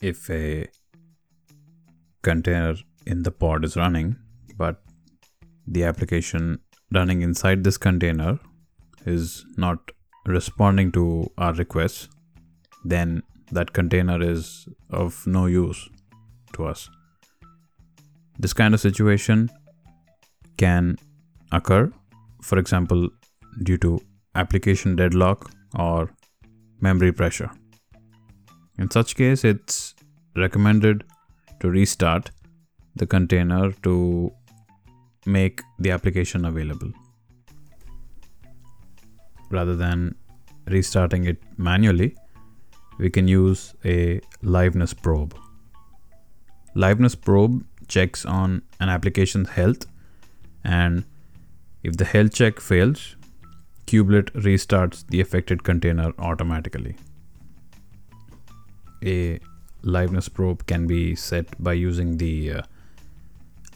if a container in the pod is running, but the application running inside this container is not responding to our requests, then that container is of no use to us. This kind of situation can occur, for example, due to application deadlock or memory pressure. In such case, it's recommended to restart the container to make the application available rather than restarting it manually. We can use a liveness probe. Liveness probe checks on an application's health and if the health check fails kubelet restarts the affected container automatically a liveness probe can be set by using the uh,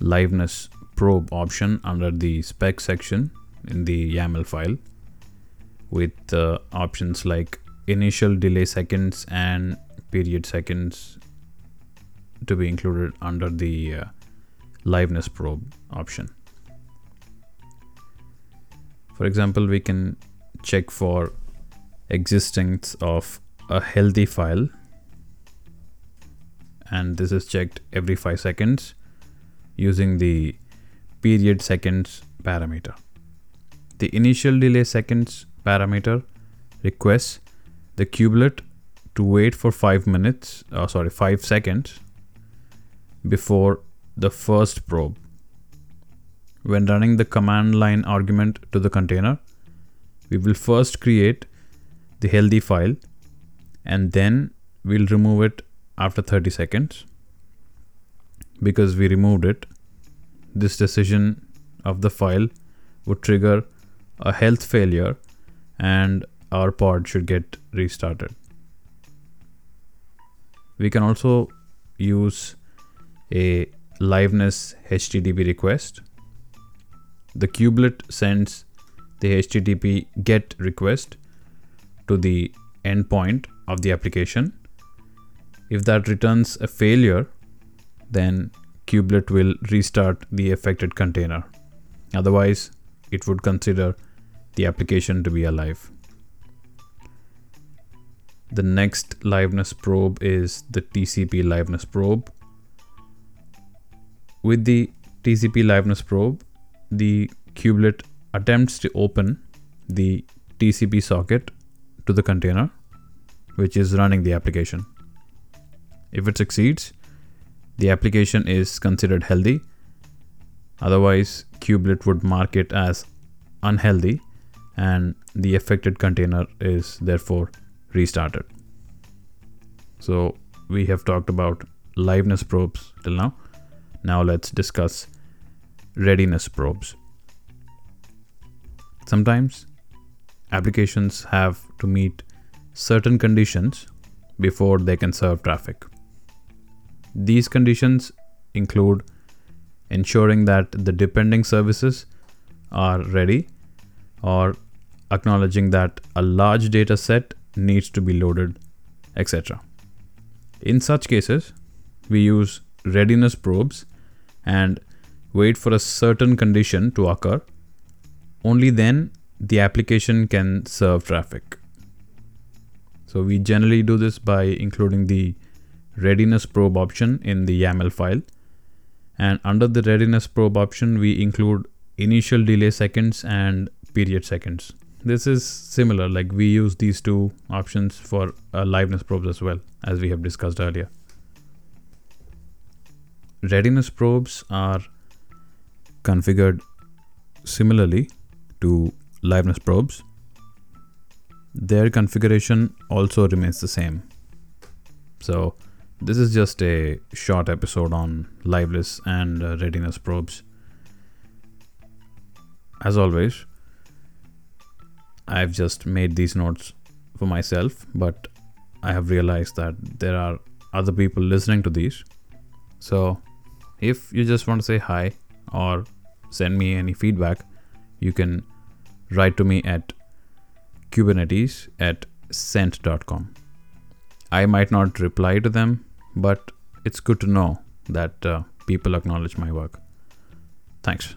liveness probe option under the spec section in the YAML file with uh, options like initial delay seconds and period seconds to be included under the uh, liveness probe option. For example, we can check for existence of a healthy file and this is checked every 5 seconds using the period seconds parameter. The initial delay seconds parameter requests the kubelet to wait for 5 minutes, oh sorry, 5 seconds before the first probe. When running the command line argument to the container, we will first create the healthy file and then we'll remove it after 30 seconds. Because we removed it this decision of the file would trigger a health failure and our pod should get restarted. We can also use a liveness http request. The kubelet sends the http get request to the endpoint of the application if that returns a failure, then kubelet will restart the affected container. Otherwise, it would consider the application to be alive. The next liveness probe is the TCP liveness probe. With the TCP liveness probe, the kubelet attempts to open the TCP socket to the container which is running the application. If it succeeds, the application is considered healthy. Otherwise, kubelet would mark it as unhealthy and the affected container is therefore restarted. So we have talked about liveness probes till now. Now let's discuss readiness probes. Sometimes applications have to meet certain conditions before they can serve traffic. These conditions include ensuring that the depending services are ready or acknowledging that a large data set needs to be loaded, etc. In such cases, we use readiness probes and wait for a certain condition to occur. Only then the application can serve traffic. So we generally do this by including the readiness probe option in the YAML file. And under the readiness probe option, we include initial delay seconds and period seconds. This is similar, like we use these two options for uh, liveness probes as well, as we have discussed earlier. Readiness probes are configured similarly to liveness probes. Their configuration also remains the same. So this is just a short episode on liveness and uh, readiness probes. As always, I've just made these notes for myself, but I have realized that there are other people listening to these. So, if you just want to say hi or send me any feedback, you can write to me at kubernetes at cent.com. I might not reply to them but it's good to know that uh, people acknowledge my work. Thanks.